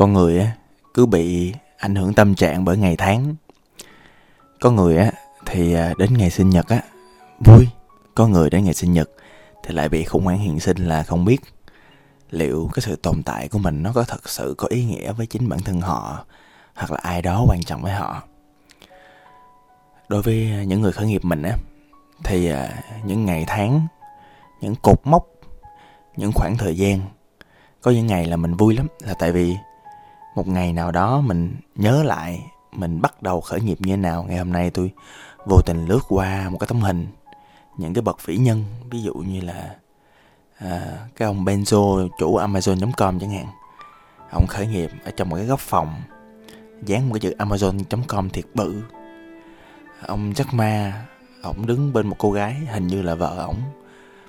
con người á, cứ bị ảnh hưởng tâm trạng bởi ngày tháng. Có người á, thì à, đến ngày sinh nhật á, vui. Có người đến ngày sinh nhật thì lại bị khủng hoảng hiện sinh là không biết liệu cái sự tồn tại của mình nó có thật sự có ý nghĩa với chính bản thân họ hoặc là ai đó quan trọng với họ. Đối với những người khởi nghiệp mình á, thì à, những ngày tháng, những cột mốc, những khoảng thời gian, có những ngày là mình vui lắm là tại vì một ngày nào đó mình nhớ lại mình bắt đầu khởi nghiệp như thế nào ngày hôm nay tôi vô tình lướt qua một cái tấm hình. Những cái bậc vĩ nhân ví dụ như là à, cái ông Benzo chủ Amazon.com chẳng hạn. Ông khởi nghiệp ở trong một cái góc phòng dán một cái chữ Amazon.com thiệt bự. Ông Jack Ma ông đứng bên một cô gái hình như là vợ ổng.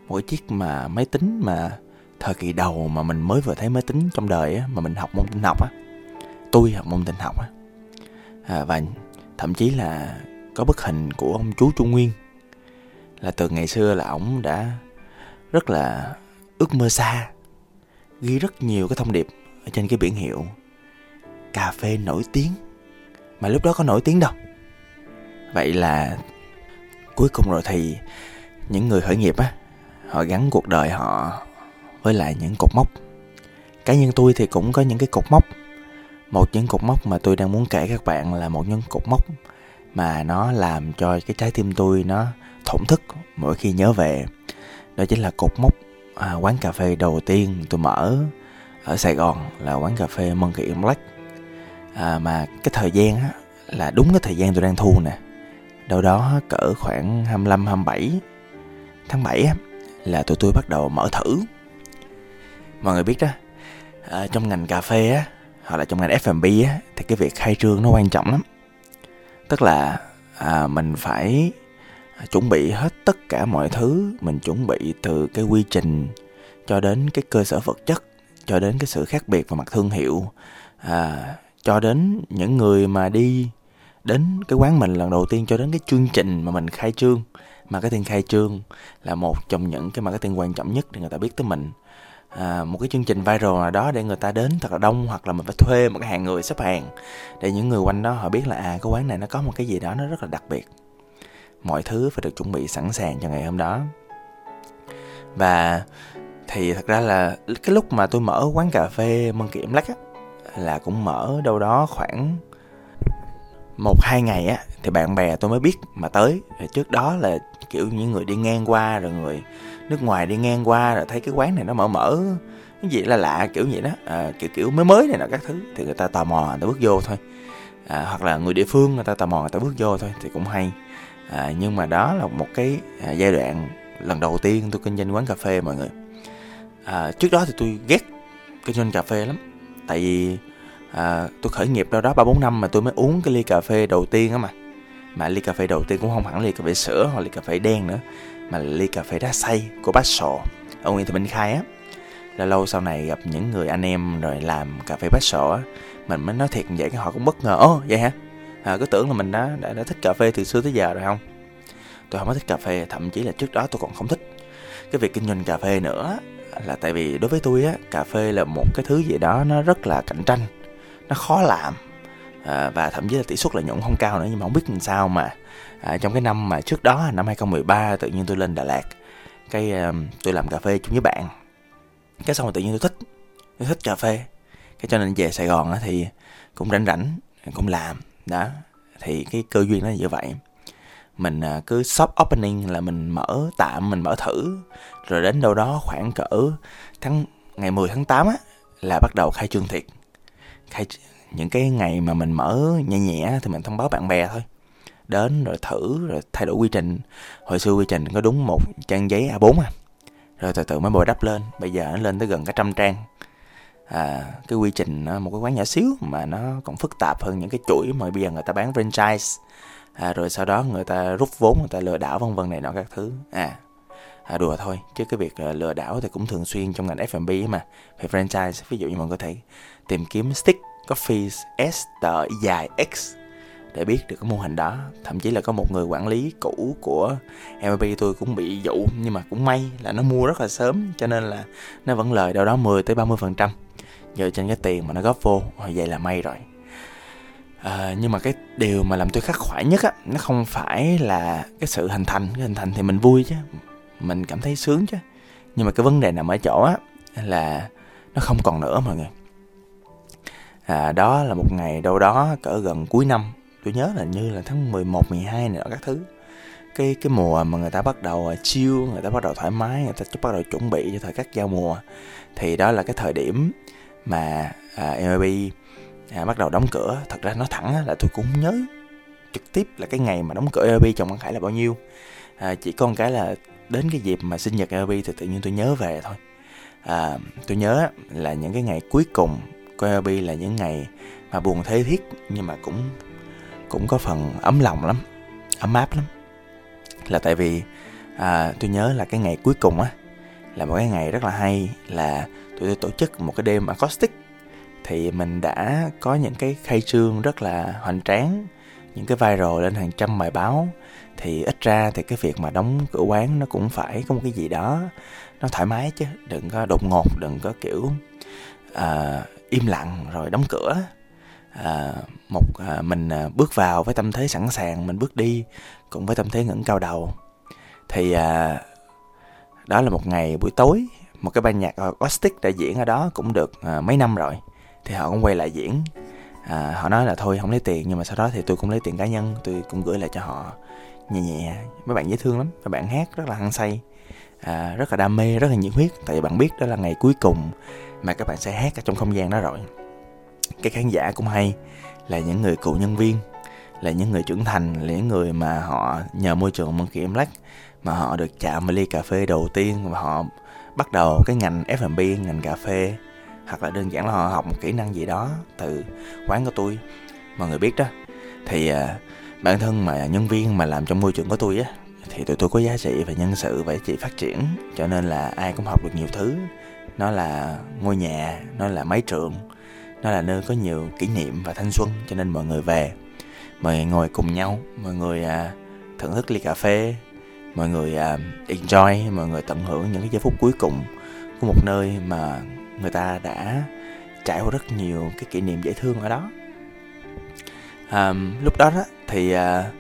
Một cái chiếc mà máy tính mà thời kỳ đầu mà mình mới vừa thấy máy tính trong đời á, mà mình học môn tin học á tôi học môn tình học á. À, và thậm chí là có bức hình của ông chú Trung Nguyên. Là từ ngày xưa là ổng đã rất là ước mơ xa ghi rất nhiều cái thông điệp ở trên cái biển hiệu cà phê nổi tiếng. Mà lúc đó có nổi tiếng đâu. Vậy là cuối cùng rồi thì những người khởi nghiệp á họ gắn cuộc đời họ với lại những cột mốc. Cá nhân tôi thì cũng có những cái cột mốc một những cột mốc mà tôi đang muốn kể các bạn là một những cột mốc mà nó làm cho cái trái tim tôi nó thổn thức mỗi khi nhớ về. Đó chính là cột mốc à, quán cà phê đầu tiên tôi mở ở Sài Gòn là quán cà phê Monkey Black. À, mà cái thời gian á, là đúng cái thời gian tôi đang thu nè. Đâu đó cỡ khoảng 25 27 tháng 7 á, là tụi tôi bắt đầu mở thử. Mọi người biết đó à, trong ngành cà phê á hoặc là trong ngành F&B á thì cái việc khai trương nó quan trọng lắm. Tức là à, mình phải chuẩn bị hết tất cả mọi thứ mình chuẩn bị từ cái quy trình cho đến cái cơ sở vật chất cho đến cái sự khác biệt về mặt thương hiệu à, cho đến những người mà đi đến cái quán mình lần đầu tiên cho đến cái chương trình mà mình khai trương. Marketing khai trương là một trong những cái marketing quan trọng nhất để người ta biết tới mình à, một cái chương trình viral nào đó để người ta đến thật là đông hoặc là mình phải thuê một cái hàng người xếp hàng để những người quanh đó họ biết là à cái quán này nó có một cái gì đó nó rất là đặc biệt. Mọi thứ phải được chuẩn bị sẵn sàng cho ngày hôm đó. Và thì thật ra là cái lúc mà tôi mở quán cà phê Monkey Black á là cũng mở đâu đó khoảng một hai ngày á thì bạn bè tôi mới biết mà tới. Trước đó là kiểu những người đi ngang qua rồi người nước ngoài đi ngang qua rồi thấy cái quán này nó mở mở cái gì là lạ kiểu vậy đó. À, kiểu kiểu mới mới này nọ các thứ thì người ta tò mò người ta bước vô thôi. À, hoặc là người địa phương người ta tò mò người ta bước vô thôi thì cũng hay. À, nhưng mà đó là một cái à, giai đoạn lần đầu tiên tôi kinh doanh quán cà phê mọi người. À, trước đó thì tôi ghét kinh doanh cà phê lắm. Tại vì à, tôi khởi nghiệp đâu đó ba bốn năm mà tôi mới uống cái ly cà phê đầu tiên á mà mà ly cà phê đầu tiên cũng không hẳn ly cà phê sữa hoặc ly cà phê đen nữa mà là ly cà phê đá xay của bác sộ ở Nguyễn Thị Minh Khai á. Là lâu sau này gặp những người anh em rồi làm cà phê bát sổ á mình mới nói thiệt vậy cái họ cũng bất ngờ. Ô vậy hả? À, cứ tưởng là mình đã, đã đã thích cà phê từ xưa tới giờ rồi không? Tôi không có thích cà phê thậm chí là trước đó tôi còn không thích. Cái việc kinh doanh cà phê nữa là tại vì đối với tôi á cà phê là một cái thứ gì đó nó rất là cạnh tranh nó khó làm à, và thậm chí là tỷ suất lợi nhuận không cao nữa nhưng mà không biết làm sao mà à, trong cái năm mà trước đó năm 2013 tự nhiên tôi lên Đà Lạt. Cái um, tôi làm cà phê chung với bạn. Cái xong rồi tự nhiên tôi thích tôi thích cà phê. Cái cho nên về Sài Gòn á thì cũng rảnh rảnh cũng làm. Đó thì cái cơ duyên nó như vậy. Mình à, cứ shop opening là mình mở tạm mình mở thử. Rồi đến đâu đó khoảng cỡ tháng ngày 10 tháng 8 á là bắt đầu khai trương thiệt. Khai những cái ngày mà mình mở nhẹ nhẹ thì mình thông báo bạn bè thôi. Đến rồi thử rồi thay đổi quy trình. Hồi xưa quy trình có đúng một trang giấy A4 à. Rồi từ từ mới bồi đắp lên. Bây giờ nó lên tới gần cả trăm trang. À, cái quy trình một cái quán nhỏ xíu mà nó còn phức tạp hơn những cái chuỗi mà bây giờ người ta bán franchise. À, rồi sau đó người ta rút vốn người ta lừa đảo vân vân này nọ các thứ. À, à đùa thôi. Chứ cái việc à, lừa đảo thì cũng thường xuyên trong ngành F&B mà. Về franchise ví dụ như mọi người có thể tìm kiếm stick coffee s tờ dài x để biết được cái mô hình đó. Thậm chí là có một người quản lý cũ của MLB tôi cũng bị dụ nhưng mà cũng may là nó mua rất là sớm cho nên là nó vẫn lời đâu đó 10 tới 30 phần trăm. Dựa trên cái tiền mà nó góp vô vậy là may rồi. À, nhưng mà cái điều mà làm tôi khắc khoải nhất á nó không phải là cái sự hình thành. Cái hình thành thì mình vui chứ mình cảm thấy sướng chứ. Nhưng mà cái vấn đề nằm ở chỗ á là nó không còn nữa mọi người à, đó là một ngày đâu đó cỡ gần cuối năm. Tôi nhớ là như là tháng 11, 12 này các thứ. Cái cái mùa mà người ta bắt đầu à, chill người ta bắt đầu thoải mái người ta bắt đầu chuẩn bị cho thời khắc giao mùa. Thì đó là cái thời điểm mà à, MLB à, bắt đầu đóng cửa. Thật ra nói thẳng là tôi cũng nhớ trực tiếp là cái ngày mà đóng cửa MLB trong văn Khải là bao nhiêu. À, chỉ có một cái là đến cái dịp mà sinh nhật MLB thì tự nhiên tôi nhớ về thôi. À, tôi nhớ là những cái ngày cuối cùng Kobe là những ngày mà buồn thế thiết nhưng mà cũng cũng có phần ấm lòng lắm ấm áp lắm. Là tại vì à, tôi nhớ là cái ngày cuối cùng á là một cái ngày rất là hay là tụi tôi tổ chức một cái đêm acoustic. Thì mình đã có những cái khai trương rất là hoành tráng những cái viral lên hàng trăm bài báo. Thì ít ra thì cái việc mà đóng cửa quán nó cũng phải có một cái gì đó nó thoải mái chứ đừng có đột ngột đừng có kiểu à, im lặng rồi đóng cửa. À, một à, mình à, bước vào với tâm thế sẵn sàng mình bước đi cũng với tâm thế ngẩng cao đầu. Thì à, đó là một ngày buổi tối một cái ban nhạc acoustic đã diễn ở đó cũng được à, mấy năm rồi. Thì họ cũng quay lại diễn. À, họ nói là thôi không lấy tiền nhưng mà sau đó thì tôi cũng lấy tiền cá nhân tôi cũng gửi lại cho họ nhẹ nhẹ. Mấy bạn dễ thương lắm mấy bạn hát rất là hăng say à, rất là đam mê rất là nhiệt huyết. Tại vì bạn biết đó là ngày cuối cùng mà các bạn sẽ hát ở trong không gian đó rồi. Cái khán giả cũng hay là những người cựu nhân viên là những người trưởng thành là những người mà họ nhờ môi trường Monkey Black mà họ được chạm vào ly cà phê đầu tiên và họ bắt đầu cái ngành F&B ngành cà phê hoặc là đơn giản là họ học một kỹ năng gì đó từ quán của tôi. Mọi người biết đó thì à, bản thân mà nhân viên mà làm trong môi trường của tôi á thì tụi tôi có giá trị và nhân sự và chị phát triển cho nên là ai cũng học được nhiều thứ nó là ngôi nhà nó là máy trường nó là nơi có nhiều kỷ niệm và thanh xuân cho nên mọi người về. Mọi người ngồi cùng nhau mọi người à, thưởng thức ly cà phê mọi người à, enjoy mọi người tận hưởng những cái giây phút cuối cùng của một nơi mà người ta đã trải qua rất nhiều cái kỷ niệm dễ thương ở đó. À, lúc đó đó thì à,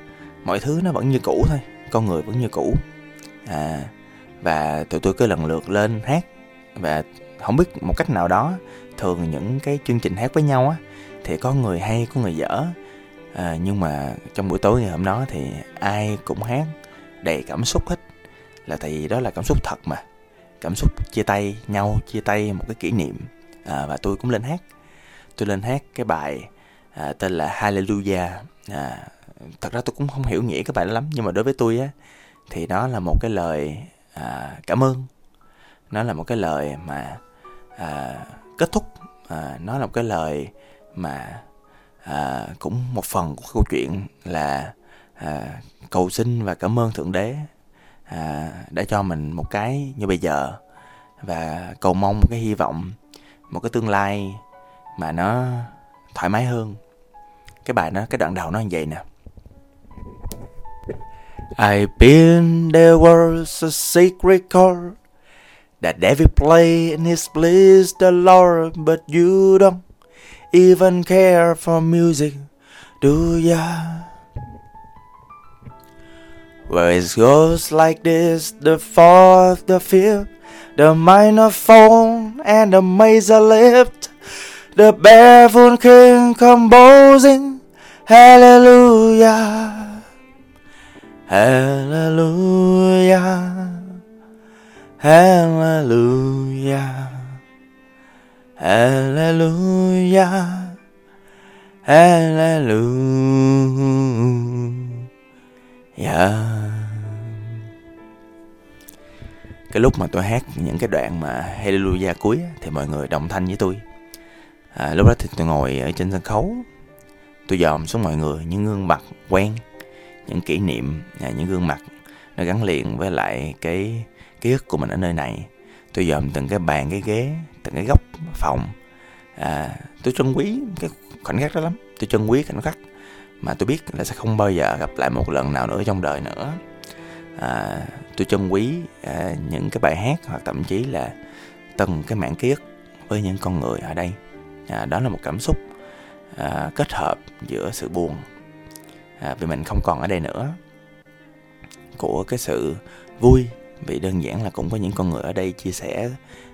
mọi thứ nó vẫn như cũ thôi con người vẫn như cũ. À, và tụi tôi cứ lần lượt lên hát và không biết một cách nào đó thường những cái chương trình hát với nhau á thì có người hay có người dở. À, nhưng mà trong buổi tối ngày hôm đó thì ai cũng hát đầy cảm xúc hết. Là tại vì đó là cảm xúc thật mà. Cảm xúc chia tay nhau chia tay một cái kỷ niệm. À, và tôi cũng lên hát. Tôi lên hát cái bài à, tên là Hallelujah. À, thật ra tôi cũng không hiểu nghĩa cái bài đó lắm nhưng mà đối với tôi á thì nó là một cái lời à, cảm ơn nó là một cái lời mà à, kết thúc à, nó là một cái lời mà à, cũng một phần của câu chuyện là à, cầu xin và cảm ơn thượng đế à, đã cho mình một cái như bây giờ và cầu mong một cái hy vọng một cái tương lai mà nó thoải mái hơn. Cái bài nó cái đoạn đầu nó như vậy nè. I've been there was a secret chord that David play in his bliss the Lord, but you don't even care for music, do ya? Well, it goes like this the fourth, the fifth, the minor fall, and the major lift. The barefoot king composing, Hallelujah, Hallelujah, Hallelujah, Hallelujah, Hallelujah. cái lúc mà tôi hát những cái đoạn mà Hallelujah cuối thì mọi người đồng thanh với tôi. À, lúc đó thì tôi ngồi ở trên sân khấu. Tôi dòm xuống mọi người những gương mặt quen những kỷ niệm à, những gương mặt nó gắn liền với lại cái ký ức của mình ở nơi này. Tôi dòm từng cái bàn cái ghế từng cái góc phòng. À, tôi trân quý cái khoảnh khắc đó lắm. Tôi trân quý khoảnh khắc mà tôi biết là sẽ không bao giờ gặp lại một lần nào nữa trong đời nữa. À, tôi trân quý à, những cái bài hát hoặc thậm chí là từng cái mảng ký ức với những con người ở đây. À, đó là một cảm xúc à, kết hợp giữa sự buồn à, vì mình không còn ở đây nữa của cái sự vui vì đơn giản là cũng có những con người ở đây chia sẻ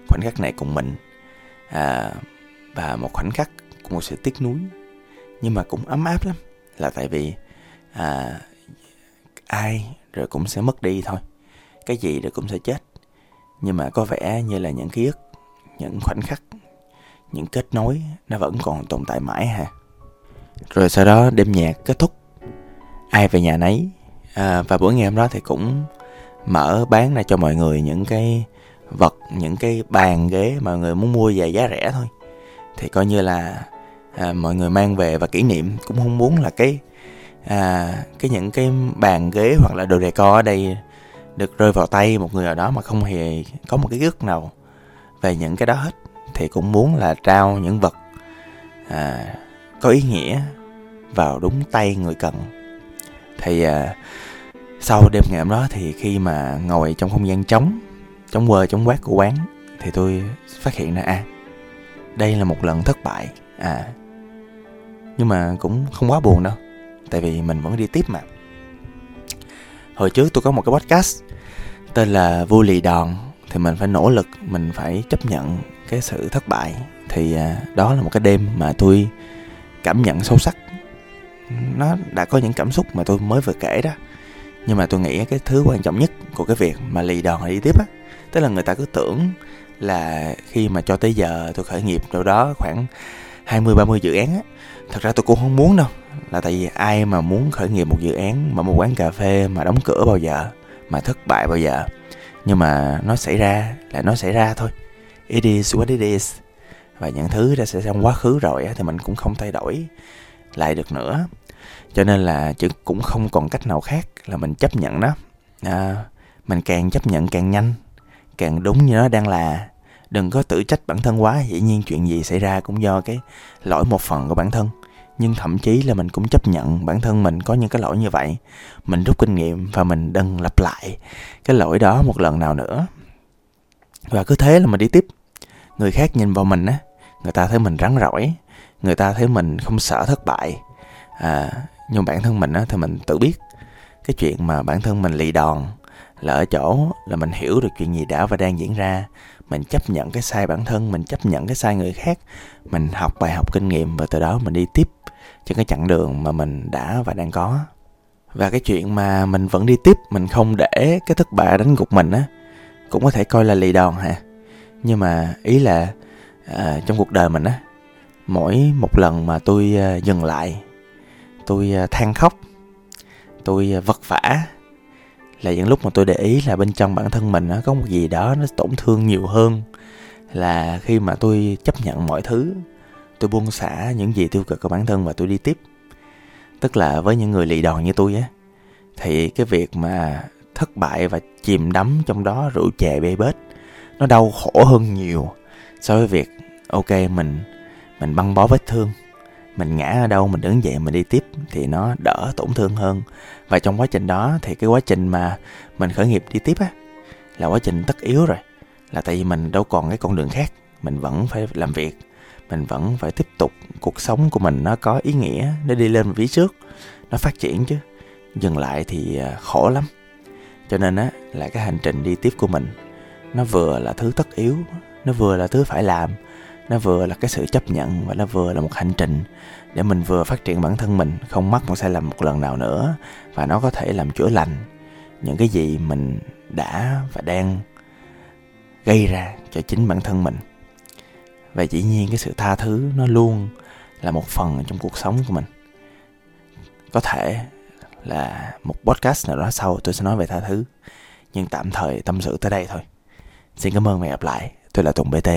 khoảnh khắc này cùng mình. À, và một khoảnh khắc của một sự tiếc nuối. Nhưng mà cũng ấm áp lắm là tại vì à, ai rồi cũng sẽ mất đi thôi. Cái gì rồi cũng sẽ chết. Nhưng mà có vẻ như là những ký ức những khoảnh khắc những kết nối nó vẫn còn tồn tại mãi ha. Rồi sau đó đêm nhạc kết thúc. Ai về nhà nấy. À, và buổi ngày hôm đó thì cũng mở bán ra cho mọi người những cái vật những cái bàn ghế mà mọi người muốn mua về giá rẻ thôi. Thì coi như là à, mọi người mang về và kỷ niệm cũng không muốn là cái à, cái những cái bàn ghế hoặc là đồ decor ở đây được rơi vào tay một người nào đó mà không hề có một cái ước nào về những cái đó hết. Thì cũng muốn là trao những vật à, có ý nghĩa vào đúng tay người cần. Thì à, sau đêm ngày hôm đó thì khi mà ngồi trong không gian trống trống quơ trống quát của quán thì tôi phát hiện ra à đây là một lần thất bại à. Nhưng mà cũng không quá buồn đâu tại vì mình vẫn đi tiếp mà. Hồi trước tôi có một cái podcast tên là vui lì đòn thì mình phải nỗ lực mình phải chấp nhận cái sự thất bại. Thì à, đó là một cái đêm mà tôi cảm nhận sâu sắc. Nó đã có những cảm xúc mà tôi mới vừa kể đó nhưng mà tôi nghĩ cái thứ quan trọng nhất của cái việc mà lì đòn đi tiếp á tức là người ta cứ tưởng là khi mà cho tới giờ tôi khởi nghiệp đâu đó khoảng 20 30 dự án á thật ra tôi cũng không muốn đâu. Là tại vì ai mà muốn khởi nghiệp một dự án mà một quán cà phê mà đóng cửa bao giờ mà thất bại bao giờ. Nhưng mà nó xảy ra là nó xảy ra thôi. It is what it is. Và những thứ đã sẽ trong quá khứ rồi á, thì mình cũng không thay đổi lại được nữa cho nên là chứ cũng không còn cách nào khác là mình chấp nhận nó. À, mình càng chấp nhận càng nhanh càng đúng như nó đang là. Đừng có tự trách bản thân quá dĩ nhiên chuyện gì xảy ra cũng do cái lỗi một phần của bản thân. Nhưng thậm chí là mình cũng chấp nhận bản thân mình có những cái lỗi như vậy. Mình rút kinh nghiệm và mình đừng lặp lại cái lỗi đó một lần nào nữa. Và cứ thế là mình đi tiếp. Người khác nhìn vào mình á người ta thấy mình rắn rỏi người ta thấy mình không sợ thất bại. À, nhưng bản thân mình á thì mình tự biết cái chuyện mà bản thân mình lì đòn là ở chỗ là mình hiểu được chuyện gì đã và đang diễn ra. Mình chấp nhận cái sai bản thân mình chấp nhận cái sai người khác. Mình học bài học kinh nghiệm và từ đó mình đi tiếp trên cái chặng đường mà mình đã và đang có. Và cái chuyện mà mình vẫn đi tiếp mình không để cái thất bại đánh gục mình á cũng có thể coi là lì đòn hả? Nhưng mà ý là à, trong cuộc đời mình á mỗi một lần mà tôi à, dừng lại tôi à, than khóc. Tôi à, vật vả. Là những lúc mà tôi để ý là bên trong bản thân mình nó có một gì đó nó tổn thương nhiều hơn là khi mà tôi chấp nhận mọi thứ. Tôi buông xả những gì tiêu cực của bản thân và tôi đi tiếp. Tức là với những người lì đòn như tôi á, thì cái việc mà thất bại và chìm đắm trong đó rượu chè bê bết, nó đau khổ hơn nhiều so với việc, ok, mình mình băng bó vết thương mình ngã ở đâu, mình đứng dậy, mình đi tiếp thì nó đỡ tổn thương hơn. Và trong quá trình đó thì cái quá trình mà mình khởi nghiệp đi tiếp á, là quá trình tất yếu rồi. Là tại vì mình đâu còn cái con đường khác, mình vẫn phải làm việc, mình vẫn phải tiếp tục cuộc sống của mình nó có ý nghĩa, nó đi lên phía trước, nó phát triển chứ. Dừng lại thì à, khổ lắm. Cho nên á, là cái hành trình đi tiếp của mình, nó vừa là thứ tất yếu, nó vừa là thứ phải làm nó vừa là cái sự chấp nhận và nó vừa là một hành trình để mình vừa phát triển bản thân mình, không mắc một sai lầm một lần nào nữa. Và nó có thể làm chữa lành những cái gì mình đã và đang gây ra cho chính bản thân mình. Và dĩ nhiên cái sự tha thứ nó luôn là một phần trong cuộc sống của mình. Có thể là một podcast nào đó sau tôi sẽ nói về tha thứ, nhưng tạm thời tâm sự tới đây thôi. Xin cảm ơn và hẹn gặp lại. Tôi là tùng bt